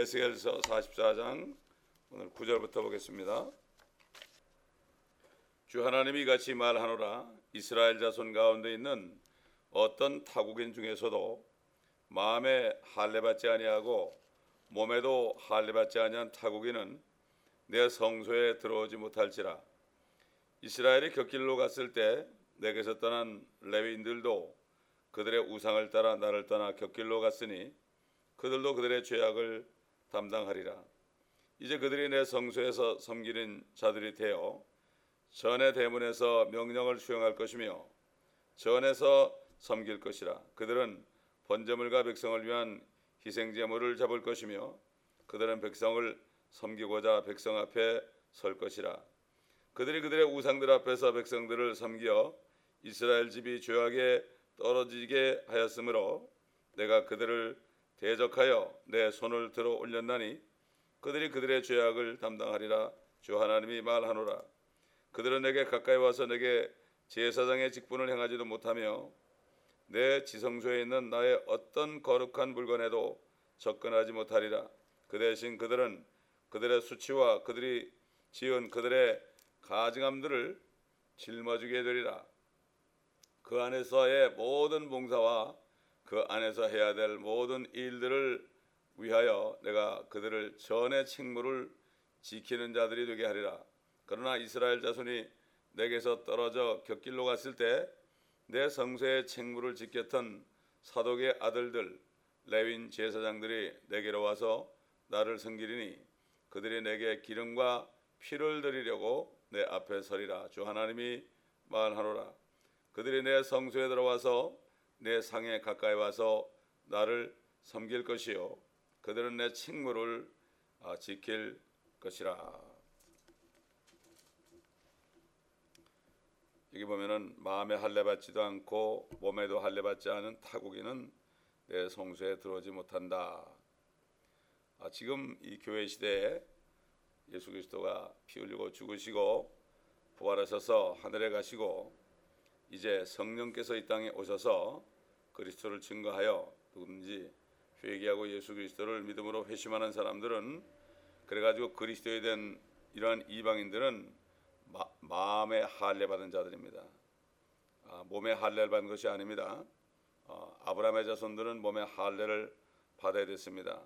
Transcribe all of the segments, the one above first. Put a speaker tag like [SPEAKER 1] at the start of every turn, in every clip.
[SPEAKER 1] 에스겔서 44장 오늘 9절부터 보겠습니다. 주 하나님이 같이 말하노라 이스라엘 자손 가운데 있는 어떤 타국인 중에서도 마음에 할례 받지 아니하고 몸에도 할례 받지 아니한 타국인은 내 성소에 들어오지 못할지라 이스라엘이 곁길로 갔을 때 내게서 떠난 레위인들도 그들의 우상을 따라 나를 떠나 곁길로 갔으니 그들도 그들의 죄악을 담당하리라. 이제 그들이 내 성소에서 섬기는 자들이 되어 전의 대문에서 명령을 수행할 것이며 전에서 섬길 것이라. 그들은 번제물과 백성을 위한 희생 제물을 잡을 것이며 그들은 백성을 섬기고자 백성 앞에 설 것이라. 그들이 그들의 우상들 앞에서 백성들을 섬겨 이스라엘 집이 죄악에 떨어지게 하였으므로 내가 그들을 대적하여 내 손을 들어 올렸나니 그들이 그들의 죄악을 담당하리라 주 하나님이 말하노라 그들은 내게 가까이 와서 내게 제사장의 직분을 행하지도 못하며 내 지성소에 있는 나의 어떤 거룩한 물건에도 접근하지 못하리라. 그 대신 그들은 그들의 수치와 그들이 지은 그들의 가증함들을 짊어지게 되리라. 그 안에서의 모든 봉사와 그 안에서 해야 될 모든 일들을 위하여 내가 그들을 전의 책무를 지키는 자들이 되게 하리라. 그러나 이스라엘 자손이 내게서 떨어져 곁길로 갔을 때 내 성소의 책무를 지켰던 사독의 아들들 레윈 제사장들이 내게로 와서 나를 섬기리니 그들이 내게 기름과 피를 드리려고 내 앞에 서리라 주 하나님이 말하노라 그들이 내 성소에 들어와서 내 상에 가까이 와서 나를 섬길 것이요 그들은 내 책무를 아, 지킬 것이라 여기 보면은 마음에 할례 받지도 않고 몸에도 할례 받지 않은 타국인은 내 성소에 들어오지 못한다. 아, 지금 이 교회 시대에 예수 그리스도가 피 흘리고 죽으시고 부활하셔서 하늘에 가시고 이제 성령께서 이 땅에 오셔서 그리스도를 증거하여 누구든지 회개하고 예수 그리스도를 믿음으로 회심하는 사람들은 그래가지고 그리스도에 대한 이러한 이방인들은 마, 음에 할례 받은 자들입니다. 아, 몸에 할례를 받은 것이 아닙니다. 어, 아브라함의 자손들은 몸에 할례를 받아야 됐습니다.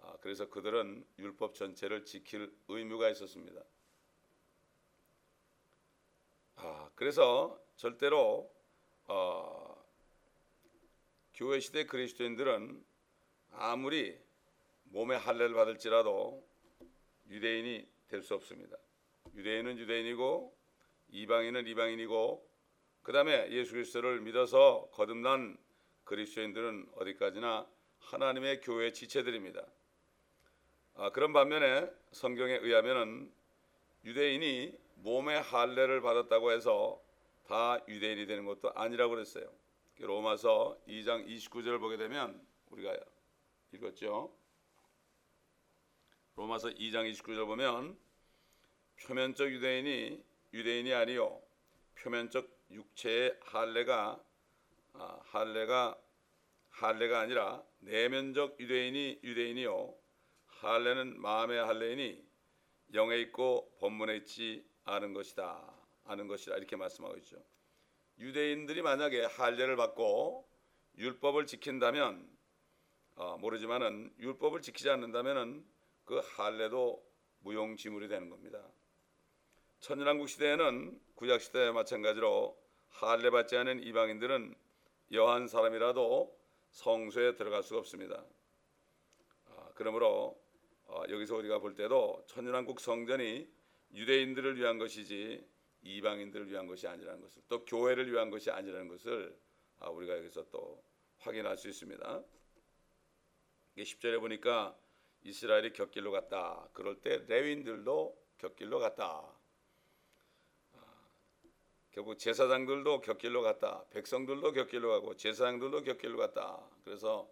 [SPEAKER 1] 아, 그래서 그들은 율법 전체를 지킬 의무가 있었습니다. 아, 그래서 절대로 어, 교회 시대 그리스도인들은 아무리 몸에 할례를 받을지라도 유대인이 될 수 없습니다. 유대인은 유대인이고 이방인은 이방인이고 그 다음에 예수 그리스도를 믿어서 거듭난 그리스도인들은 어디까지나 하나님의 교회 지체들입니다. 아, 그런 반면에 성경에 의하면은 유대인이 몸의 할례를 받았다고 해서 다 유대인이 되는 것도 아니라고 그랬어요. 로마서 2장 29절을 보게 되면 우리가 읽었죠. 로마서 2장 29절 보면 표면적 유대인이 유대인이 아니요 표면적 육체의 할례가 아, 할례가 할례가 아니라 내면적 유대인이 유대인이요 할례는 마음의 할례이니 영에 있고 본문에 있지 않은 것이다 아는 것이라 이렇게 말씀하고 있죠. 유대인들이 만약에 할례를 받고 율법을 지킨다면 어, 모르지만은 율법을 지키지 않는다면은 그 할례도 무용지물이 되는 겁니다. 천연왕국 시대에는 구약 시대와 마찬가지로 할례 받지 않은 이방인들은 여한 사람이라도 성소에 들어갈 수가 없습니다. 아, 그러므로 어, 여기서 우리가 볼 때도 천연왕국 성전이 유대인들을 위한 것이지 이방인들을 위한 것이 아니라는 것을 또 교회를 위한 것이 아니라는 것을 아, 우리가 여기서 또 확인할 수 있습니다. 10절에 보니까 이스라엘이 곁길로 갔다. 그럴 때 레윈들도 곁길로 갔다. 결국 제사장들도 곁길로 갔다. 백성들도 곁길로 가고 제사장들도 곁길로 갔다. 그래서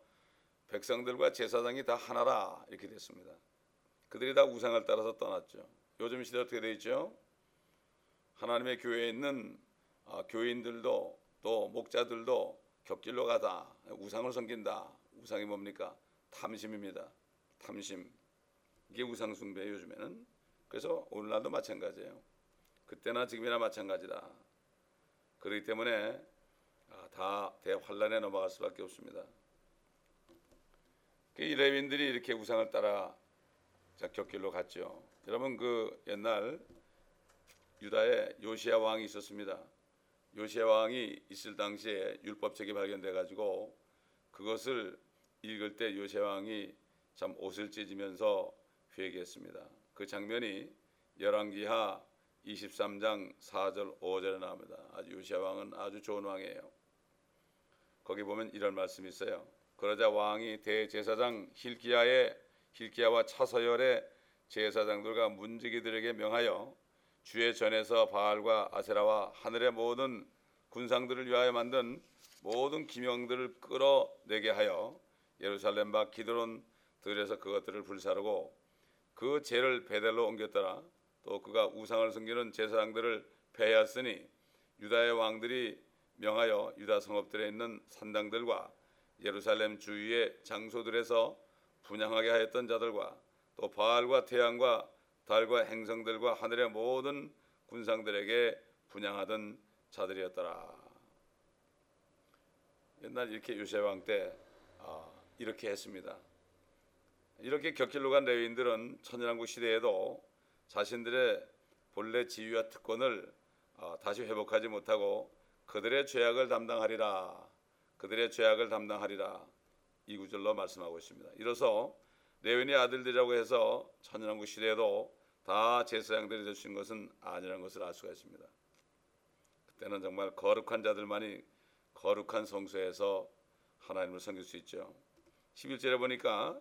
[SPEAKER 1] 백성들과 제사장이 다 하나라 이렇게 됐습니다. 그들이 다 우상을 따라서 떠났죠. 요즘 시대 어떻게 되어 있죠? 하나님의 교회에 있는 아, 교인들도 또 목자들도 곁길로 가다. 우상을 섬긴다. 우상이 뭡니까? 탐심입니다. 탐심 이게 우상 숭배 요즘에는 그래서 오늘날도 마찬가지예요. 그때나 지금이나 마찬가지다. 그렇기 때문에 아, 다 대환란에 넘어갈 수밖에 없습니다. 그이 레윈들이 이렇게 우상을 따라 격길로 갔죠. 여러분 그 옛날 유다에 요시아 왕이 있었습니다. 요시아 왕이 있을 당시에 율법책이 발견돼 가지고 그것을 읽을 때 요시아 왕이 참 옷을 찢으면서 회개했습니다. 그 장면이 열왕기하 23장 4절 5절에 나옵니다. 아주 요시아 왕은 아주 좋은 왕이에요. 거기 보면 이런 말씀이 있어요. 그러자 왕이 대제사장 힐기야의 힐기야와 차서열의 제사장들과 문지기들에게 명하여 주의 전에서 바알과 아세라와 하늘의 모든 군상들을 위하여 만든 모든 기명들을 끌어내게 하여 예루살렘 밖 기드론 들에서 그것들을 불사르고 그 죄를 베델로 옮겼더라. 또 그가 우상을 섬기는 제사장들을 패하였으니 유다의 왕들이 명하여 유다 성읍들에 있는 산당들과 예루살렘 주위의 장소들에서 분양하게 하였던 자들과 또 바알과 태양과 달과 행성들과 하늘의 모든 군상들에게 분양하던 자들이었더라. 옛날 이렇게 요새 왕때 아, 이렇게 했습니다. 이렇게 격길로 간 레위인들은 천연왕국 시대에도 자신들의 본래 지위와 특권을 아, 다시 회복하지 못하고 그들의 죄악을 담당하리라. 그들의 죄악을 담당하리라. 이 구절로 말씀하고 있습니다. 이로써 레윈의 아들들이라고 해서 천연왕국 시대에도 다 제사장들이 되신 것은 아니라는 것을 알 수가 있습니다. 그때는 정말 거룩한 자들만이 거룩한 성소에서 하나님을 섬길 수 있죠. 11절에 보니까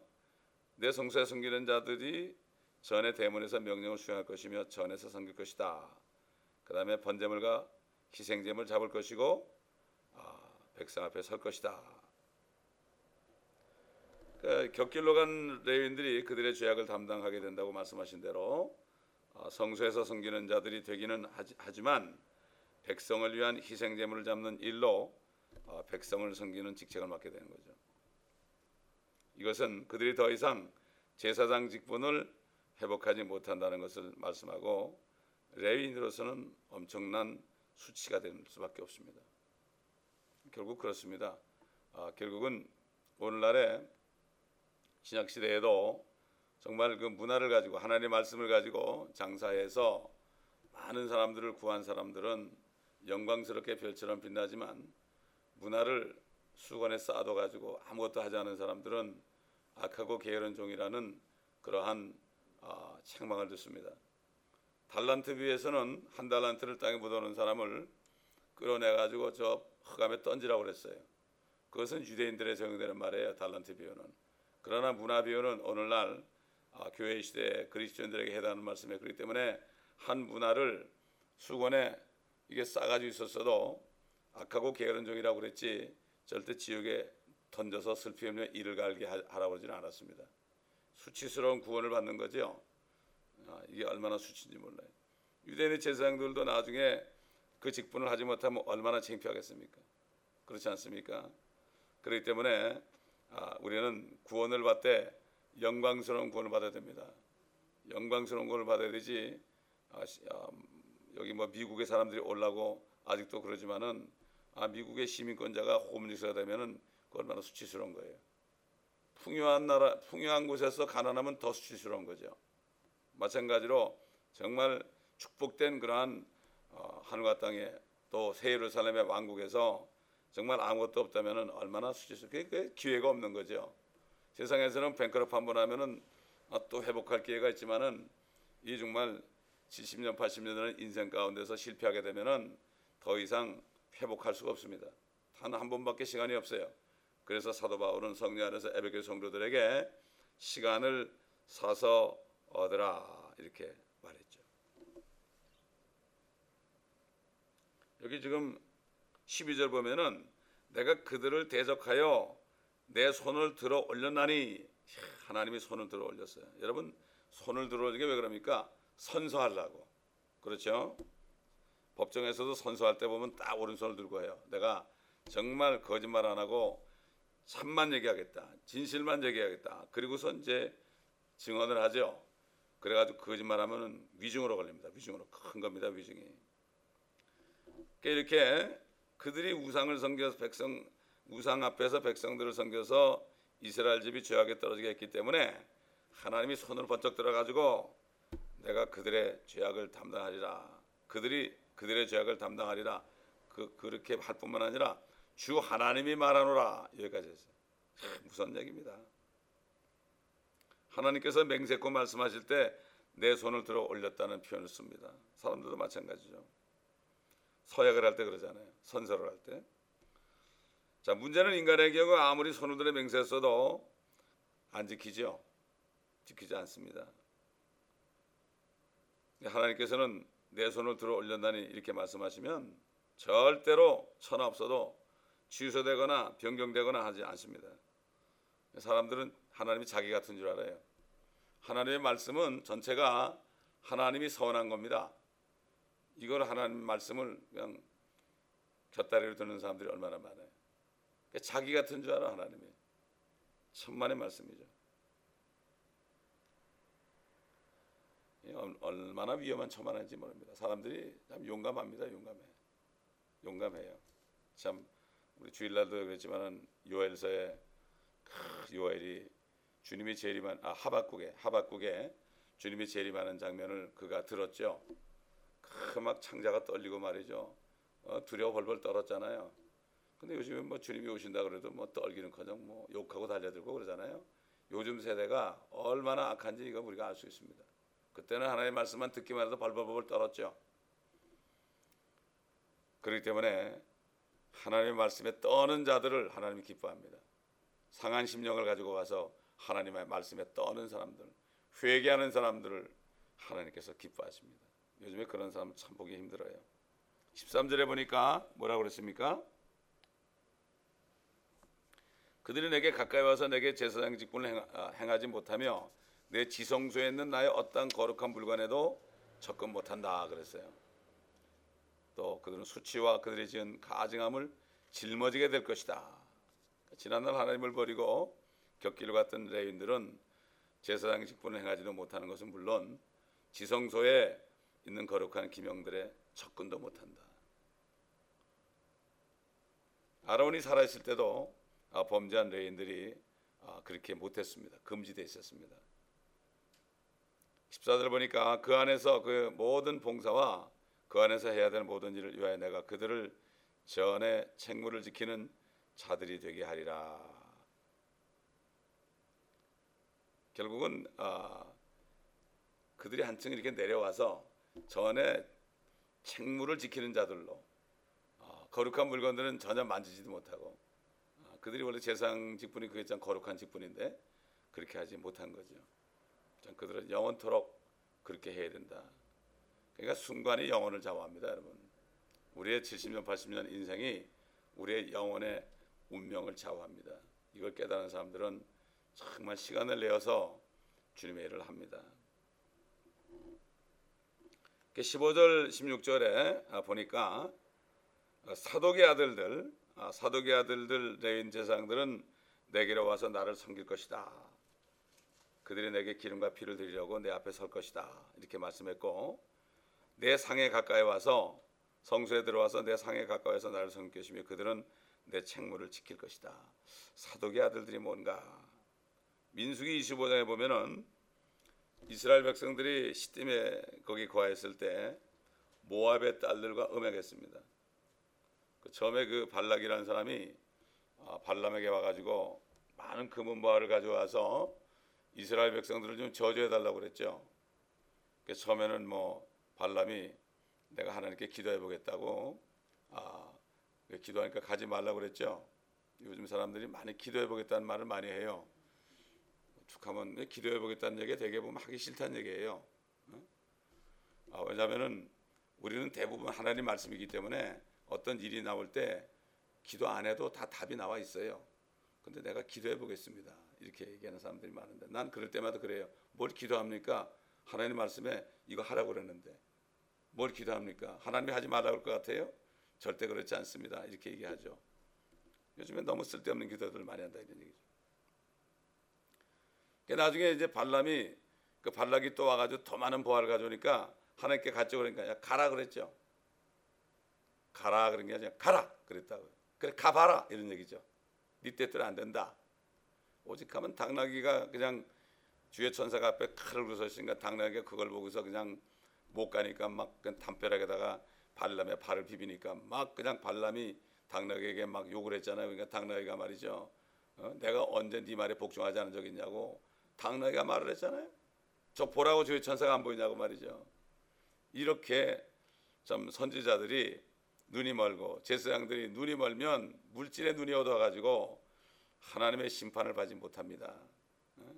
[SPEAKER 1] 내 성소에 섬기는 자들이 전의 대문에서 명령을 수행할 것이며 전에서 섬길 것이다. 그 다음에 번제물과 희생제물 잡을 것이고 아, 백성 앞에 설 것이다. 그 격길로 간 레위인들이 그들의 죄악을 담당하게 된다고 말씀하신 대로 아, 성소에서 섬기는 자들이 되기는 하지만 백성을 위한 희생 제물을 잡는 일로 아, 백성을 섬기는 직책을 맡게 되는 거죠. 이것은 그들이 더 이상 제사장 직분을 회복하지 못한다는 것을 말씀하고 레위인으로서는 엄청난 수치가 될 수밖에 없습니다. 결국 그렇습니다. 아, 결국은 오늘날의 신약 시대에도 정말 그 문화를 가지고 하나님의 말씀을 가지고 장사해서 많은 사람들을 구한 사람들은 영광스럽게 별처럼 빛나지만 문화를 수건에 쌓아둬 가지고 아무것도 하지 않은 사람들은 악하고 게으른 종이라는 그러한 어, 책망을 듣습니다. 달란트 비에서는 한 달란트를 땅에 묻어놓은 사람을 끌어내 가지고 저 흑암에 던지라고 그랬어요. 그것은 유대인들의 적용되는 말이에요. 달란트 비유는. 그러나 문화 비유는 오늘날 아, 교회 시대 그리스도인들에게 해당하는 말씀에 그렇기 때문에 한 문화를 수건에 이게 싸가지고 있었어도 악하고 게으른 종이라고 그랬지 절대 지옥에 던져서 슬피 없는 이를 갈게 하라고 그러지는 않았습니다. 수치스러운 구원을 받는 거죠. 아, 이게 얼마나 수치인지 몰라요. 유대인의 제사장들도 나중에 그 직분을 하지 못하면 얼마나 창피하겠습니까? 그렇지 않습니까? 그렇기 때문에 아, 우리는 구원을 받되 영광스러운 구원을 받아야 됩니다. 영광스러운 구원을 받아야 되지. 아, 아, 여기 뭐 미국의 사람들이 올라고 아직도 그러지만은 아, 미국의 시민권자가 호문리스가 되면은 그 얼마나 수치스러운 거예요. 풍요한 나라, 풍요한 곳에서 가난하면 더 수치스러운 거죠. 마찬가지로 정말 축복된 그러한 어, 하늘과 땅에 또 새 예루살렘의 왕국에서 정말 아무것도 없다면 얼마나 수치스러워. 그게 기회가 없는 거죠. 세상에서는 뱅크럽 한번 하면은 아, 또 회복할 기회가 있지만은 이 정말 70년, 80년 되는 인생 가운데서 실패하게 되면은 더 이상 회복할 수가 없습니다. 단 한 번밖에 시간이 없어요. 그래서 사도 바울은 성령 안에서 에베교 성도들에게 시간을 사서 얻으라 이렇게 말했죠. 여기 지금 12절 보면은 내가 그들을 대적하여 내 손을 들어 올렸나니 하나님이 손을 들어 올렸어요. 여러분 손을 들어 올리게 왜 그럽니까? 선서하려고. 그렇죠? 법정에서도 선서할 때 보면 딱 오른손을 들고 해요. 내가 정말 거짓말 안 하고 참만 얘기하겠다. 진실만 얘기하겠다. 그리고서 이제 증언을 하죠. 그래가지고 거짓말하면은 위증으로 걸립니다. 위증으로 큰 겁니다. 위증이. 그러니까 이렇게 그들이 우상을 섬겨서 백성 우상 앞에서 백성들을 섬겨서 이스라엘 집이 죄악에 떨어지게 했기 때문에 하나님이 손을 번쩍 들어 가지고 내가 그들의 죄악을 담당하리라. 그들이 그들의 죄악을 담당하리라. 그 그렇게 할 뿐만 아니라 주 하나님이 말하노라 여기까지 했어요. 무슨 얘기입니다. 하나님께서 맹세코 말씀하실 때 내 손을 들어 올렸다는 표현을 씁니다. 사람들도 마찬가지죠. 서약을 할 때 그러잖아요. 선서를 할 때. 자, 문제는 인간의 경우 아무리 들어 맹세했어도 안 지키죠. 지키지 않습니다. 하나님께서는 내 손을 들어 올렸다니 이렇게 말씀하시면 절대로 천하 없어도 취소되거나 변경되거나 하지 않습니다. 사람들은 하나님이 자기 같은 줄 알아요. 하나님의 말씀은 전체가 하나님이 선한 겁니다. 이걸 하나님 말씀을 그냥 곁다리로 듣는 사람들이 얼마나 많아요. 그러니까 자기 같은 줄 알아 하나님이. 천만의 말씀이죠. 얼마나 위험한 처만한지 모릅니다. 사람들이 참 용감합니다. 용감해. 용감해요. 참 우리 주일날도 그랬지만은 요엘서에 요엘이 주님이 재림한 아 하박국에 하박국에 주님이 재림하는 장면을 그가 들었죠. 그막 창자가 떨리고 말이죠. 어, 두려워 벌벌 떨었잖아요. 근데 요즘에 뭐 주님이 오신다 그래도 뭐 떨기는커녕 뭐 욕하고 달려들고 그러잖아요. 요즘 세대가 얼마나 악한지 이거 우리가 알 수 있습니다. 그때는 하나님의 말씀만 듣기만 해도 벌벌벌 떨었죠. 그렇기 때문에 하나님의 말씀에 떠는 자들을 하나님이 기뻐합니다. 상한 심령을 가지고 가서 하나님의 말씀에 떠는 사람들, 회개하는 사람들을 하나님께서 기뻐하십니다. 요즘에 그런 사람 참 보기 힘들어요. 13절에 보니까 뭐라고 그랬습니까? 그들이 내게 가까이 와서 내게 제사장 직분을 아, 행하 지 못하며 내 지성소에 있는 나의 어떠한 거룩한 물건에도 접근 못한다 그랬어요. 또 그들은 수치와 그들이 지은 가증함을 짊어지게 될 것이다. 지난날 하나님을 버리고 격기를 갔던 레인들은 제사장 직분을 행하지도 못하는 것은 물론 지성소에 있는 거룩한 기명들에 접근도 못한다. 아론이 살아있을 때도 아, 범죄한 레인들이 아, 그렇게 못했습니다. 금지되어 있었습니다. 14절 보니까 그 안에서 그 모든 봉사와 그 안에서 해야 될 모든 일을 위하여 내가 그들을 전에 책무를 지키는 자들이 되게 하리라. 결국은 아, 그들이 한층 이렇게 내려와서 전에 책무를 지키는 자들로 아, 거룩한 물건들은 전혀 만지지도 못하고 아, 그들이 원래 재상 직분이 그게 참 거룩한 직분인데 그렇게 하지 못한 거죠. 그들은 영원토록 그렇게 해야 된다. 그러니까 순간이 영원을 좌우합니다, 여러분. 우리의 70년, 80년 인생이 우리의 영원의 운명을 좌우합니다. 이걸 깨달은 사람들은 정말 시간을 내어서 주님의 일을 합니다. 15절, 16절에 아, 보니까 사독의 아들들, 아, 사독의 아들들 레위인 제사장들은 내게로 와서 나를 섬길 것이다. 그들이 내게 기름과 피를 드리려고 내 앞에 설 것이다. 이렇게 말씀했고 내 상에 가까이 와서 성소에 들어와서 내 상에 가까이서 나를 것이며 그들은 내 책무를 지킬 것이다. 사독의 아들들이 뭔가 민수기 25장에 보면은 이스라엘 백성들이 시딤에 거기 거하였을 때 모압의 딸들과 음행했습니다. 그 처음에 그 발락이라는 사람이 아, 발람에게 와가지고 많은 금은보화를 가져와서 이스라엘 백성들을 좀 저주해 달라고 그랬죠. 그 처음에는 뭐 발람이 내가 하나님께 기도해 보겠다고 아 기도하니까 가지 말라고 그랬죠. 요즘 사람들이 많이 기도해 보겠다는 말을 많이 해요. 축하면 기도해 보겠다는 얘기 되게 보면 하기 싫다는 얘기예요. 아, 왜냐하면은 우리는 대부분 하나님 말씀이기 때문에 어떤 일이 나올 때 기도 안 해도 다 답이 나와 있어요. 근데 내가 기도해 보겠습니다. 이렇게 얘기하는 사람들이 많은데 난 그럴 때마다 그래요. 뭘 기도합니까? 하나님 말씀에 이거 하라고 그랬는데 뭘 기도합니까? 하나님이 하지 말라고 할 것 같아요? 절대 그렇지 않습니다. 이렇게 얘기하죠. 요즘에 너무 쓸데없는 기도들 많이 한다 이런 얘기죠. 그 나중에 이제 발람이 그 발락이 또 와가지고 더 많은 보화를 가져오니까 하나님께 갔죠 그러니까 야 가라 그랬죠. 가라 그런 게 아니라 가라 그랬다고요. 그래 가봐라 이런 얘기죠. 네 뜻대로 안 된다. 오직 하면 당나귀가 그냥 주의 천사가 앞에 칼을 있으니까 당나귀가 그걸 보고서 그냥 못 가니까 막 그냥 담벼락에다가 발람의 발을 비비니까 막 그냥 발람이 당나귀에게 막 욕을 했잖아요. 그러니까 당나귀가 말이죠. 어? 내가 언제 네 말에 복종하지 않은 적 있냐고 당나귀가 말을 했잖아요. 저 보라고 주의 천사가 안 보이냐고 말이죠. 이렇게 좀 선지자들이 눈이 멀고 제사장들이 눈이 멀면 물질의 눈이 어두워가지고 하나님의 심판을 받지 못합니다. 어?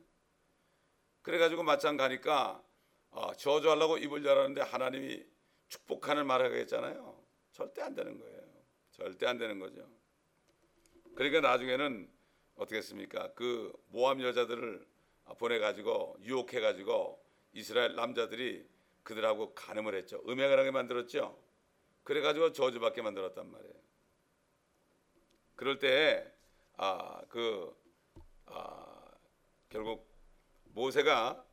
[SPEAKER 1] 그래가지고 마찬 가니까 어, 저주하려고 입을 열었는데 하나님이 축복하는 말을 하겠잖아요. 절대 안 되는 거예요. 절대 안 되는 거죠. 그러니까 나중에는 어떻게 했습니까? 그 모함 여자들을 보내가지고 유혹해가지고 이스라엘 남자들이 그들하고 간음을 했죠. 음행을 하게 만들었죠. 그래가지고 저주받게 만들었단 말이에요. 그럴 때, 아, 그, 아, 결국 모세가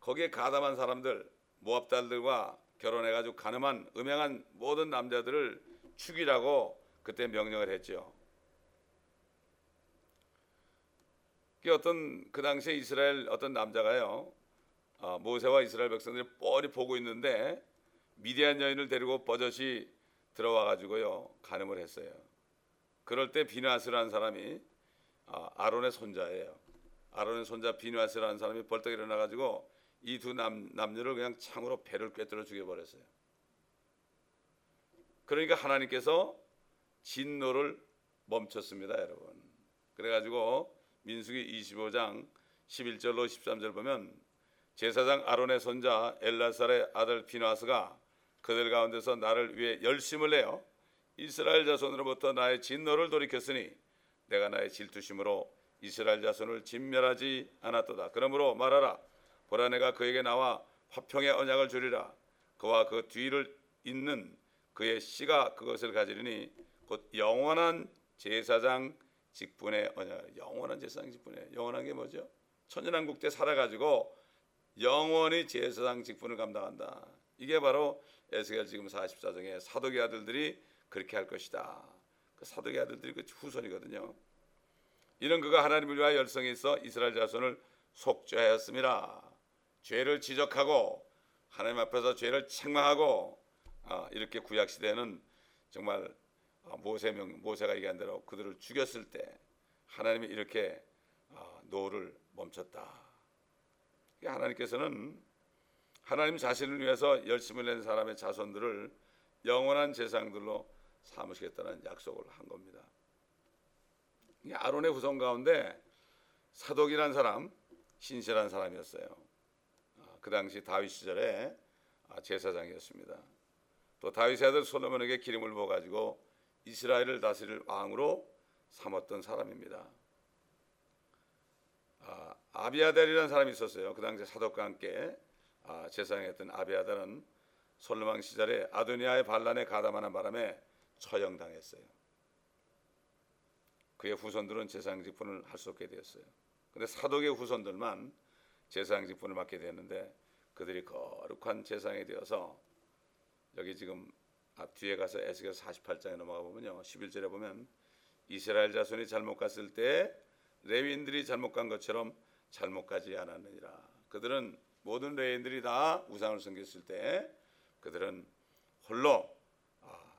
[SPEAKER 1] 거기에 가담한 사람들, 모압 딸들과 결혼해가지고 가늠한 음행한 모든 남자들을 죽이라고 그때 명령을 했죠. 그 어떤 그 당시에 이스라엘 어떤 남자가요 어, 모세와 이스라엘 백성들이 뻔히 보고 있는데 미디안 여인을 데리고 버젓이 들어와 가지고요 간음을 했어요. 그럴 때 비누아스라는 사람이 어, 아론의 손자예요. 아론의 손자 비누아스라는 사람이 벌떡 일어나 가지고 이 두 남녀를 그냥 창으로 배를 꿰뚫어 죽여버렸어요. 그러니까 하나님께서 진노를 멈췄습니다, 여러분. 그래가지고 민수기 25장 11절로 13절 보면 제사장 아론의 손자 엘라살의 아들 비나스가 그들 가운데서 나를 위해 열심을 내어 이스라엘 자손으로부터 나의 진노를 돌이켰으니 내가 나의 질투심으로 이스라엘 자손을 진멸하지 않았도다. 그러므로 말하라. 보라 내가 그에게 나와 화평의 언약을 주리라. 그와 그 뒤를 잇는 그의 씨가 그것을 가지리니 곧 영원한 제사장 직분의 언약. 영원한 제사장 직분의 영원한 게 뭐죠? 천연왕국 때 살아가지고 영원히 제사장 직분을 감당한다. 이게 바로 에스겔 지금 44장의 사도계 아들들이 그렇게 할 것이다. 그 사도계 아들들이 그 후손이거든요. 이런 그가 하나님을 위하여 열성이 있어 이스라엘 자손을 속죄하였습니다. 죄를 지적하고 하나님 앞에서 죄를 책망하고 아, 이렇게 구약 시대는 정말 아, 모세 명 모세가 얘기한 대로 그들을 죽였을 때 하나님이 이렇게 아, 노를 멈췄다. 하나님께서는 하나님 자신을 위해서 열심을 낸 사람의 자손들을 영원한 제사장들로 삼으시겠다는 약속을 한 겁니다. 아론의 후손 가운데 사독이란 사람, 신실한 사람이었어요. 아, 그 당시 다윗 시절에 아, 제사장이었습니다. 또 다윗의 아들 솔로몬에게 기름을 부어 가지고 이스라엘을 다스릴 왕으로 삼았던 사람입니다. 아, 아비아달이라는 사람이 있었어요. 그 당시 사독과 함께 아, 제사장했던 아비아달은 솔로몬 시절에 아도니아의 반란에 가담하는 바람에 처형당했어요. 그의 후손들은 제사장 직분을 할 수 없게 되었어요. 근데 사독의 후손들만 제사장 직분을 맡게 되었는데 그들이 거룩한 제사장이 되어서 여기 지금 앞 뒤에 가서 에스겔 48장에 넘어가 보면요. 11절에 보면 이스라엘 자손이 잘못 갔을 때 레위인들이 잘못 간 것처럼 잘못 가지 않았느니라. 그들은 모든 레위인들이 다 우상을 섬겼을 때 그들은 홀로 아,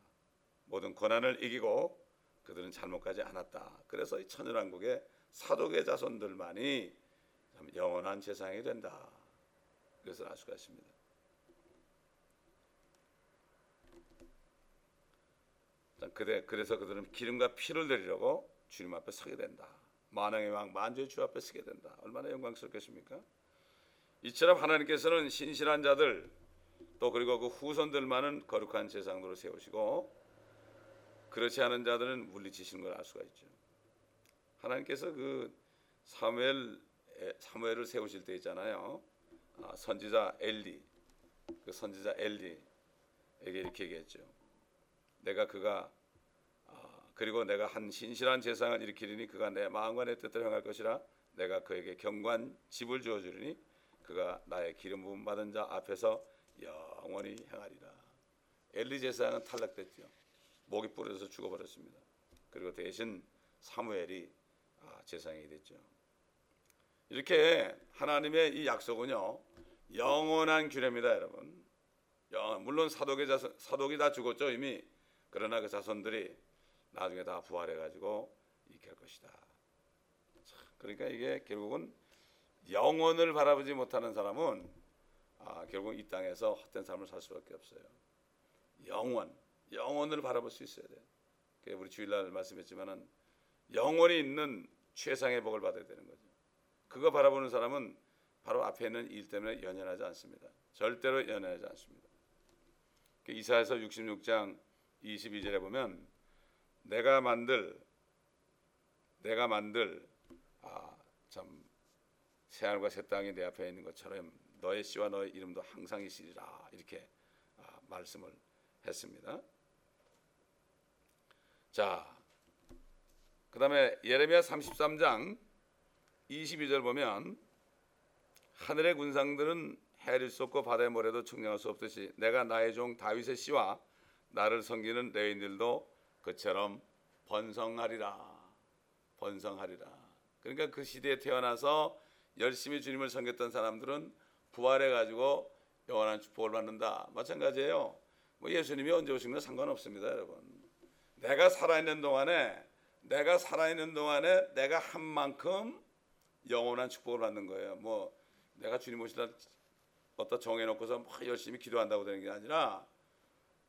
[SPEAKER 1] 모든 고난을 이기고 그들은 잘못 가지 않았다. 그래서 이 천연왕국의 사독의 자손들만이 영원한 재상이 된다. 그것을 알 수가 있습니다. 그래, 그래서 그들은 기름과 피를 내리려고 주님 앞에 서게 된다. 만왕의 왕 만주의 주 앞에 서게 된다. 얼마나 영광스럽겠습니까? 이처럼 하나님께서는 신실한 자들 또 그리고 그 후손들만은 거룩한 재상으로 세우시고 그렇지 않은 자들은 물리치시는 걸 알 수가 있죠. 하나님께서 그 사무엘 사무엘을 세우실 때 있잖아요. 아, 선지자 엘리 그 선지자 엘리에게 이렇게 얘기했죠. 내가 그가 아, 그리고 내가 한 신실한 재상을 일으키리니 그가 내 마음과 내 뜻대로 행할 것이라 내가 그에게 경관 집을 주어 주리니 그가 나의 기름 부음 받은 자 앞에서 영원히 행하리라. 엘리 제사장은 탈락됐죠. 목이 부러져서 죽어버렸습니다. 그리고 대신 사무엘이 아, 제사장이 됐죠. 이렇게 하나님의 이 약속은요 영원한 규례입니다, 여러분. 물론 자손, 사독이 다 죽었죠 이미. 그러나 그 자손들이 나중에 다 부활해가지고 할 것이다. 그러니까 이게 결국은 영혼을 바라보지 못하는 사람은 아, 결국 이 땅에서 헛된 삶을 살 수밖에 없어요. 영원, 영혼을 바라볼 수 있어야 돼. 우리 주일날 말씀했지만은 영원히 있는 최상의 복을 받아야 되는 거죠. 그거 바라보는 사람은 바로 앞에 있는 일 때문에 연연하지 않습니다. 절대로 연연하지 않습니다. 그 이사에서 66장 22절에 보면 내가 만들 내가 만들 아 참 새하늘과 새 땅이 내 앞에 있는 것처럼 너의 씨와 너의 이름도 항상 있으리라 이렇게 아, 말씀을 했습니다. 자, 그 다음에 예레미야 33장 22절 보면 하늘의 군상들은 해를 쏟고 바다의 모래도 측량할 수 없듯이 내가 나의 종 다윗의 씨와 나를 섬기는 레인들도 그처럼 번성하리라. 번성하리라. 그러니까 그 시대에 태어나서 열심히 주님을 섬겼던 사람들은 부활해 가지고 영원한 축복을 받는다. 마찬가지예요. 뭐 예수님이 언제 오신 건 상관없습니다, 여러분. 내가 살아있는 동안에 내가 살아있는 동안에 내가 한 만큼 영원한 축복을 받는 거예요. 뭐 내가 주님 오시다 어디다 정해놓고서 막 열심히 기도한다고 되는 게 아니라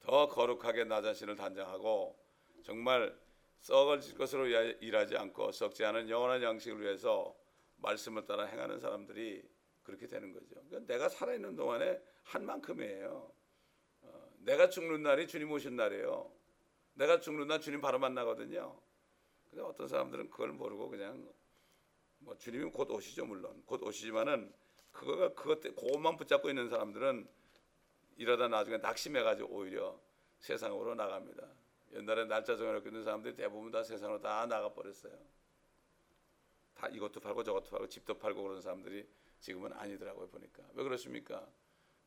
[SPEAKER 1] 더 거룩하게 나 자신을 단장하고 정말 썩을 것으로 일하지 않고 썩지 않은 영원한 양식을 위해서 말씀을 따라 행하는 사람들이 그렇게 되는 거죠. 그러니까 내가 살아있는 동안에 한 만큼이에요. 어, 내가 죽는 날이 주님 오신 날이에요. 내가 죽는 날 주님 바로 만나거든요. 근데 어떤 사람들은 그걸 모르고 그냥 뭐 주님이 곧 오시죠 물론 곧 오시지만은 그거가 그것 때 그것만 붙잡고 있는 사람들은 이러다 나중에 낙심해가지고 오히려 세상으로 나갑니다. 옛날에 날짜 정해놓고 있는 사람들이 대부분 다 세상으로 다 나가버렸어요. 다 이것도 팔고 저것도 팔고 집도 팔고 그런 사람들이 지금은 아니더라고요 보니까 왜 그렇습니까?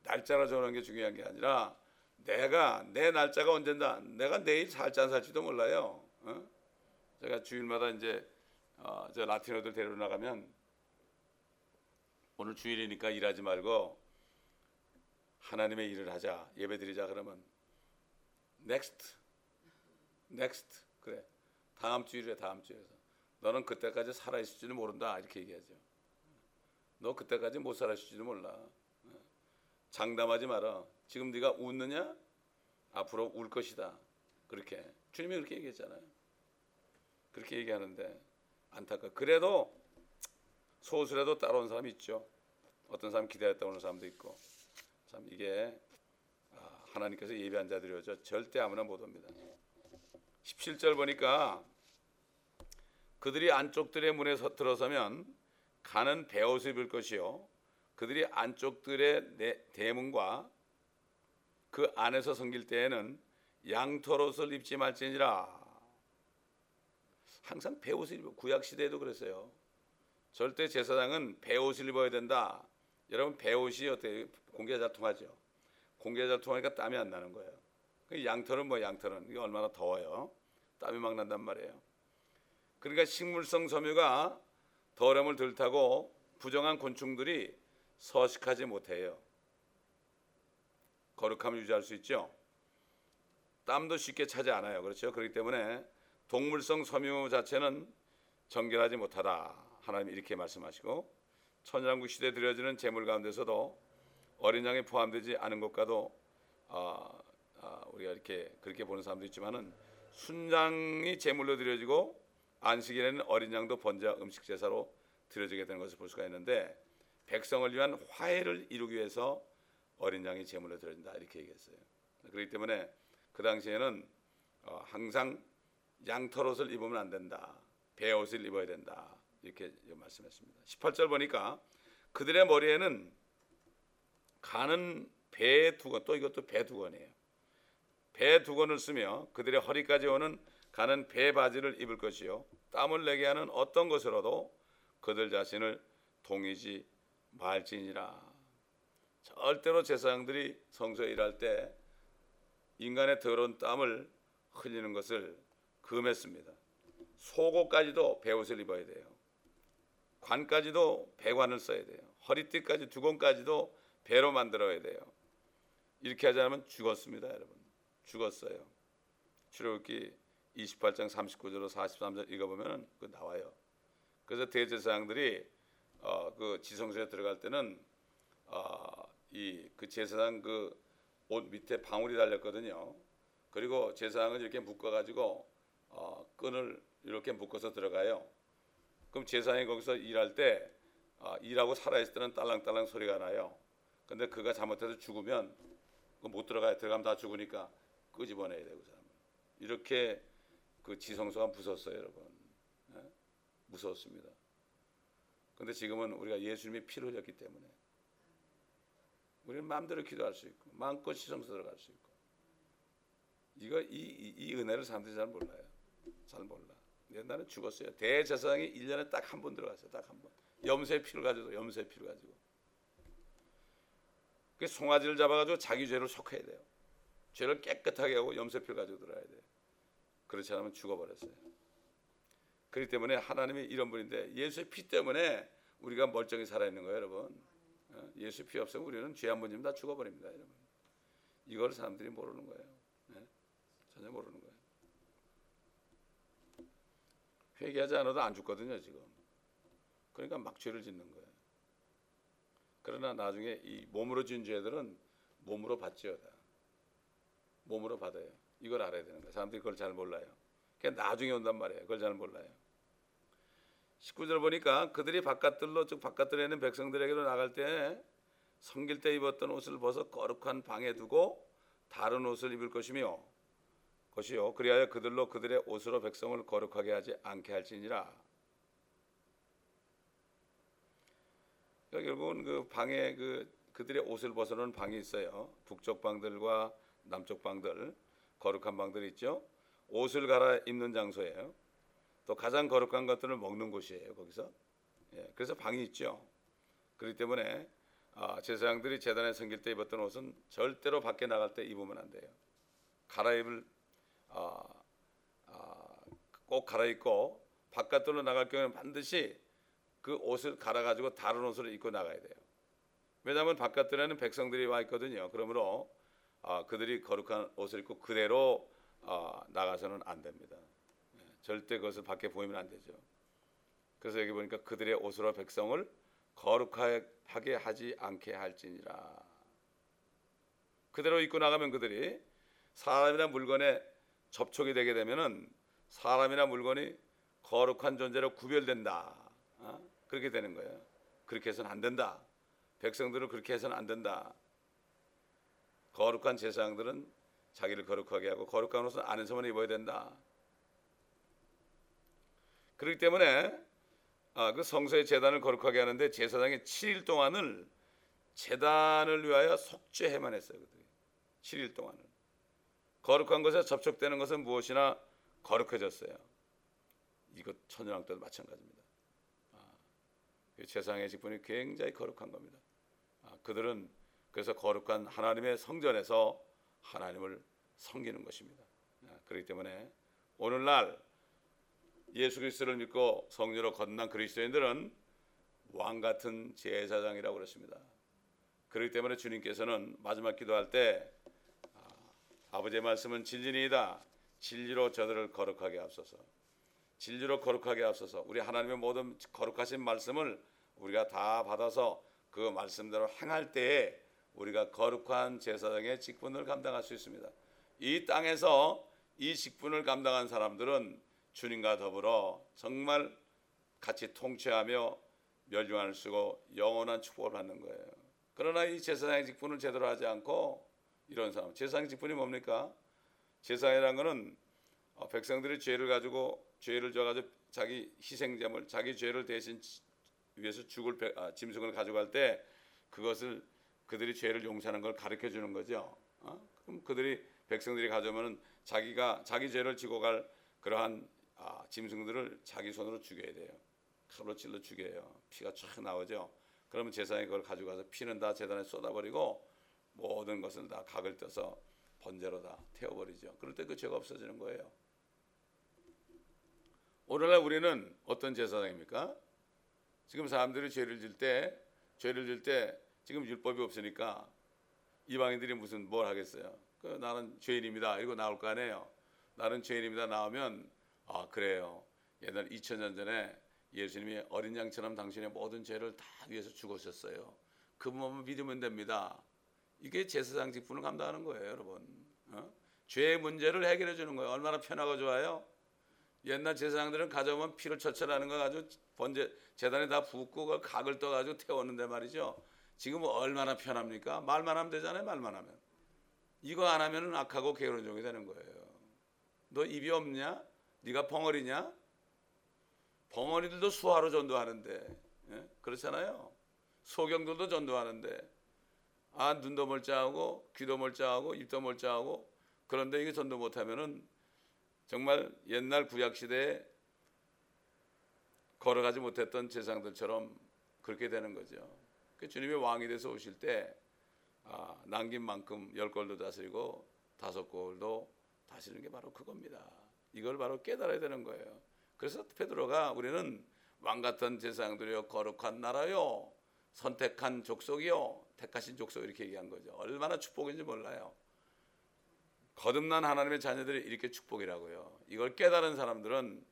[SPEAKER 1] 날짜를 정하는 게 중요한 게 아니라 내가 내 날짜가 언젠다. 내가 내일 살지 안 살지도 몰라요. 어? 제가 주일마다 이제 어, 저 라틴어들 데리러 나가면 오늘 주일이니까 일하지 말고 하나님의 일을 하자 예배드리자 그러면 next next 그래 다음 주일에 다음 주에서 너는 그때까지 살아 있을지는 모른다 이렇게 얘기하죠. 너 그때까지 못 살아 있을지도 몰라. 장담하지 마라. 지금 네가 웃느냐? 앞으로 울 것이다. 그렇게 주님이 그렇게 얘기했잖아요. 그렇게 얘기하는데 안타까. 그래도 소수라도 따라온 사람이 있죠. 어떤 사람 기다렸다 오는 사람도 있고. 참 이게 아, 하나님께서 예배한 자들이죠. 절대 아무나 못 옵니다. 17절 보니까 그들이 안쪽들의 문에 들어서면 가는 베옷을 입을 것이요 그들이 안쪽들의 대문과 그 안에서 섬길 때에는 양털옷을 입지 말지니라 항상 배옷을 입어 구약 시대에도 그랬어요. 절대 제사장은 배옷을 입어야 된다. 여러분 배옷이 어때 공기가 잘 통하죠. 공기가 잘 통하니까 땀이 안 나는 거예요. 그 양털은 뭐 양털은 이게 얼마나 더워요. 땀이 막 난단 말이에요. 그러니까 식물성 섬유가 더러움을 들타고 부정한 곤충들이 서식하지 못해요. 거룩함을 유지할 수 있죠. 땀도 쉽게 차지 않아요. 그렇죠? 그렇기 때문에 동물성 섬유 자체는 정결하지 못하다. 하나님 이렇게 말씀하시고 천연왕국 시대에 드려지는 제물 가운데서도 어린 양이 포함되지 않은 것과도 어, 어, 우리가 이렇게 그렇게 보는 사람도 있지만은 순장이 제물로 드려지고 안식일에는 어린 양도 번제와 음식 제사로 드려지게 되는 것을 볼 수가 있는데 백성을 위한 화해를 이루기 위해서 어린 양이 제물로 드려진다 이렇게 얘기했어요. 그렇기 때문에 그 당시에는 어, 항상 양털 옷을 입으면 안 된다. 배 옷을 입어야 된다. 이렇게 말씀했습니다. 18절 보니까 그들의 머리에는 가는 배 두건 또 이것도 배 두건이에요. 배 두건을 쓰며 그들의 허리까지 오는 가는 배 바지를 입을 것이요 땀을 내게 하는 어떤 것으로도 그들 자신을 동이지 말지니라. 절대로 제사장들이 성소에 일할 때 인간의 더러운 땀을 흘리는 것을 금했습니다. 속옷까지도 배옷을 입어야 돼요. 관까지도 배관을 써야 돼요. 허리띠까지 두건까지도 배로 만들어야 돼요. 이렇게 않으면 죽었습니다, 여러분. 죽었어요. 출애굽기 28장 39절로 43절 읽어보면 그 나와요. 그래서 대제사장들이 어, 그 지성소에 들어갈 때는 어, 이그 제사장 그 옷 밑에 방울이 달렸거든요. 그리고 제사장은 이렇게 묶어가지고 어, 끈을 이렇게 묶어서 들어가요. 그럼 제사장이 거기서 일할 때 아, 일하고 살아있을 때는 딸랑딸랑 소리가 나요. 근데 그가 잘못해서 죽으면 못 들어가요. 들어가면 다 죽으니까 끄집어내야 되고 사람. 이렇게 그 지성소가 무섭어요, 여러분. 네? 무서웠습니다. 근데 지금은 우리가 예수님이 피를 흘렸기 때문에 우리는 마음대로 기도할 수 있고 마음껏 지성소 들어갈 수 있고 이거 이, 이, 이 은혜를 사람들이 잘 몰라요. 잘 몰라. 옛날에 죽었어요. 대제사장이 1년에 딱 한 번 들어갔어요. 딱 한 번. 염소의 피를 가지고 염소의 피를 가지고. 그 송아지를 잡아가지고 자기 죄를 속해야 돼요. 죄를 깨끗하게 하고 염소의 피를 가지고 들어야 돼요. 그렇지 않으면 죽어버렸어요. 그렇기 때문에 하나님이 이런 분인데 예수의 피 때문에 우리가 멀쩡히 살아있는 거예요, 여러분. 어? 예수 피 없으면 우리는 죄 한번 지면 다 죽어버립니다, 여러분. 이걸 사람들이 모르는 거예요. 네? 전혀 모르는 거예요. 회개하지 않아도 안 죽거든요, 지금. 그러니까 막 죄를 짓는 거예요. 그러나 나중에 이 몸으로 지은 죄들은 몸으로 받지어다. 몸으로 받아요. 이걸 알아야 되는 거예요. 사람들이 그걸 잘 몰라요. 그게 나중에 온단 말이에요. 그걸 잘 몰라요. 19절 보니까 그들이 바깥들로 즉 바깥들에 있는 백성들에게로 나갈 때 성길 때 입었던 옷을 벗어 거룩한 방에 두고 다른 옷을 입을 것이며 것이요 그리하여 그들로 그들의 옷으로 백성을 거룩하게 하지 않게 할지니라. 그러니까 결국은 그 방에 그 그들의 옷을 벗어놓은 방이 있어요. 북쪽 방들과 남쪽 방들 거룩한 방들이 있죠. 옷을 갈아 입는 장소예요. 또 가장 거룩한 것들을 먹는 곳이에요. 거기서. 예, 그래서 방이 있죠. 그렇기 때문에 아, 제사장들이 재단에 섬길 때 입었던 옷은 절대로 밖에 나갈 때 입으면 안 돼요. 갈아입을 아, 아, 꼭 갈아입고 바깥으로 나갈 경우에는 반드시 그 옷을 갈아 가지고 다른 옷을 입고 나가야 돼요. 왜냐하면 바깥들에는 백성들이 와 있거든요. 그러므로 아, 그들이 거룩한 옷을 입고 그대로 아, 나가서는 안 됩니다. 예, 절대 그것을 밖에 보이면 안 되죠. 그래서 여기 보니까 그들의 옷으로 백성을 거룩하게 하지 않게 할지니라. 그대로 입고 나가면 그들이 사람이나 물건에 접촉이 되게 되면은 사람이나 물건이 거룩한 존재로 구별된다. 어? 그렇게 되는 거예요. 그렇게 해서는 안 된다. 백성들은 그렇게 해서는 안 된다. 거룩한 제사장들은 자기를 거룩하게 하고 거룩한 옷은 안에서만 입어야 된다. 그렇기 때문에 아, 그 성소의 재단을 거룩하게 하는데 제사장이 7일 동안을 재단을 위하여 속죄해만 했어요. 그들이 7일 동안을 거룩한 것에 접촉되는 것은 무엇이나 거룩해졌어요. 이것 천연왕 때도 마찬가지입니다. 아, 그 직분이 굉장히 거룩한 겁니다. 아, 그들은 그래서 거룩한 하나님의 성전에서 하나님을 섬기는 것입니다. 아, 그렇기 때문에 오늘날 예수 그리스도를 믿고 성녀로 건넌 그리스도인들은 왕 같은 제사장이라고 그랬습니다. 그렇기 때문에 주님께서는 마지막 기도할 때 아, 버지의 말씀은 진리니이다. 진리로 저들을 거룩하게 앞서서 진리로 거룩하게 앞서서 우리 하나님의 모든 거룩하신 말씀을 우리가 다 받아서 그 말씀대로 행할 때에 우리가 거룩한 제사장의 직분을 감당할 수 있습니다. 이 땅에서 이 직분을 감당한 사람들은 주님과 더불어 정말 같이 통치하며 멸류관을 쓰고 영원한 축복을 받는 거예요. 그러나 이 제사장의 직분을 제대로 하지 않고 이런 사람, 제사장의 직분이 뭡니까? 제사장이라는 것은 어, 백성들이 죄를 가지고 죄를 져가지고 자기 희생제물, 자기 죄를 대신 위해서 죽을 아, 짐승을 가져갈 때 그것을 그들이 죄를 용서하는 걸 가르쳐 주는 거죠. 어? 그럼 그들이 백성들이 가져오면 자기가 자기 죄를 지고 갈 그러한 아, 짐승들을 자기 손으로 죽여야 돼요. 칼로 찔러 죽여요. 피가 쫙 나오죠. 그러면 제사장이 그걸 가져가서 피는 다 제단에 쏟아버리고 모든 것을 다 각을 떠서 번제로 다 태워버리죠. 그럴 때 그 죄가 없어지는 거예요. 오늘날 우리는 어떤 제사장입니까? 지금 사람들이 죄를 질 때, 죄를 질 때 지금 율법이 없으니까 이방인들이 무슨 뭘 하겠어요? 그 나는 죄인입니다. 이거 나올 거 아니에요. 나는 죄인입니다. 나오면 아 그래요. 옛날 2000년 전에 예수님이 어린 양처럼 당신의 모든 죄를 다 위해서 죽으셨어요. 그분만 믿으면 됩니다. 이게 제사장 직분을 감당하는 거예요, 여러분. 어? 죄의 문제를 해결해 주는 거예요. 얼마나 편하고 좋아요. 옛날 제사장들은 가져오면 피를 철철하는 거 가지고 번제 재단에 다 붓고 그 각을 떠 가지고 태웠는데 말이죠. 지금은 얼마나 편합니까? 말만 하면 되잖아요. 말만 하면. 이거 안 하면은 악하고 게으른 종이 되는 거예요. 너 입이 없냐? 네가 벙어리냐? 벙어리들도 수화로 전도하는데 예? 그렇잖아요. 소경들도 전도하는데 아 눈도 멀쩡하고 귀도 멀쩡하고 입도 멀쩡하고 그런데 이게 전도 못하면은 정말 옛날 구약 시대에 걸어가지 못했던 제상들처럼 그렇게 되는 거죠. 그 주님이 왕이 돼서 오실 때 아, 남긴 만큼 열 골도 다스리고 다섯 골도 다스리는 게 바로 그겁니다. 이걸 바로 깨달아야 되는 거예요. 그래서 베드로가 우리는 왕 같은 제사장들이요 거룩한 나라요 선택한 족속이요 택하신 족속 이렇게 얘기한 거죠. 얼마나 축복인지 몰라요. 거듭난 하나님의 자녀들이 이렇게 축복이라고요. 이걸 깨달은 사람들은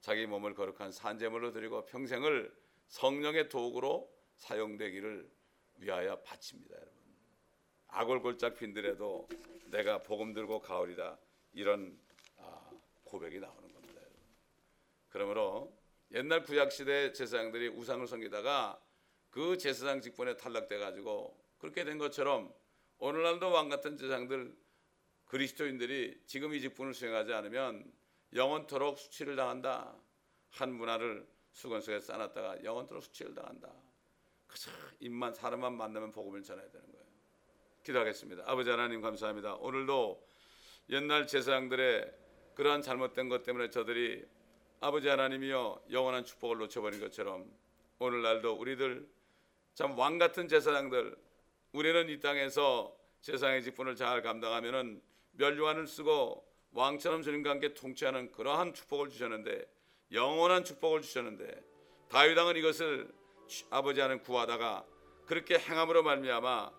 [SPEAKER 1] 자기 몸을 거룩한 산재물로 드리고 평생을 성령의 도구로 사용되기를 위하여 바칩니다, 여러분. 아골골짝 빈들에도 내가 복음 들고 가오리다 이런 아, 고백이 나오는 겁니다. 여러분. 그러므로 옛날 구약 시대 제사장들이 우상을 섬기다가 그 제사장 직분에 탈락돼 가지고 그렇게 된 것처럼 오늘날도 왕 같은 제사장들 그리스도인들이 지금 이 직분을 수행하지 않으면 영원토록 수치를 당한다. 한 문화를 수건 속에 싸놨다가 영원토록 수치를 당한다. 그저 입만 사람만 만나면 복음을 전해야 되는 거예요. 기도하겠습니다. 아버지 하나님 감사합니다. 오늘도 옛날 제사장들의 그러한 잘못된 것 때문에 저들이 아버지 하나님이여 영원한 축복을 놓쳐버린 것처럼 오늘날도 우리들 참 왕 같은 제사장들 우리는 이 땅에서 세상의 직분을 잘 감당하면은 멸류관을 쓰고 왕처럼 주님과 함께 통치하는 그러한 축복을 주셨는데 영원한 축복을 주셨는데 다윗 왕은 이것을 아버지 하는 구하다가 그렇게 행함으로 말미암아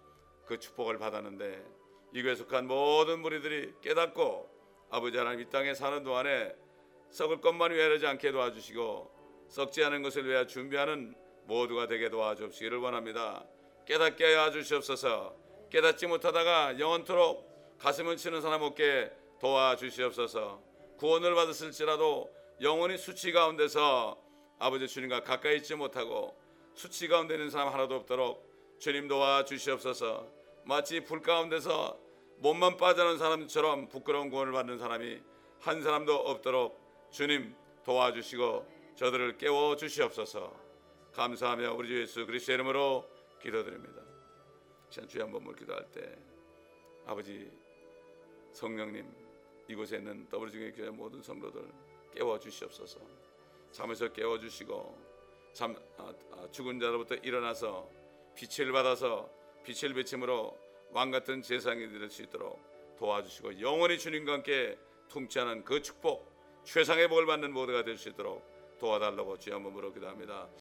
[SPEAKER 1] 그 축복을 받았는데 이거에 속한 모든 무리들이 깨닫고 아버지 하나님 이 땅에 사는 동안에 썩을 것만 위하지 않게 도와주시고 썩지 않은 것을 위하여 준비하는 모두가 되게 도와주시기를 원합니다. 깨닫게 하여 주시옵소서. 깨닫지 못하다가 영원토록 가슴을 치는 사람 없게 도와주시옵소서. 구원을 받았을지라도 영원히 수치 가운데서 아버지 주님과 가까이 있지 못하고 수치 가운데 있는 사람 하나도 없도록 주님 도와주시옵소서. 마치 불 가운데서 몸만 빠져나온 사람처럼 부끄러운 구원을 받는 사람이 한 사람도 없도록 주님 도와주시고 저들을 깨워 주시옵소서. 감사하며 우리 주 예수 그리스도의 이름으로 기도드립니다. 주여 한번 물 기도할 때 아버지 성령님 이곳에 있는 더블중의 교회 모든 성도들 깨워 주시옵소서. 잠에서 깨워 주시고 잠 아, 아, 죽은 자로부터 일어나서 빛을 받아서 빛을 비침으로 왕 같은 세상이 될 수 있도록 도와주시고 영원히 주님과 함께 통치하는 그 축복 최상의 복을 받는 모두가 될 수 있도록 도와달라고 주여 한번 물어 기도합니다.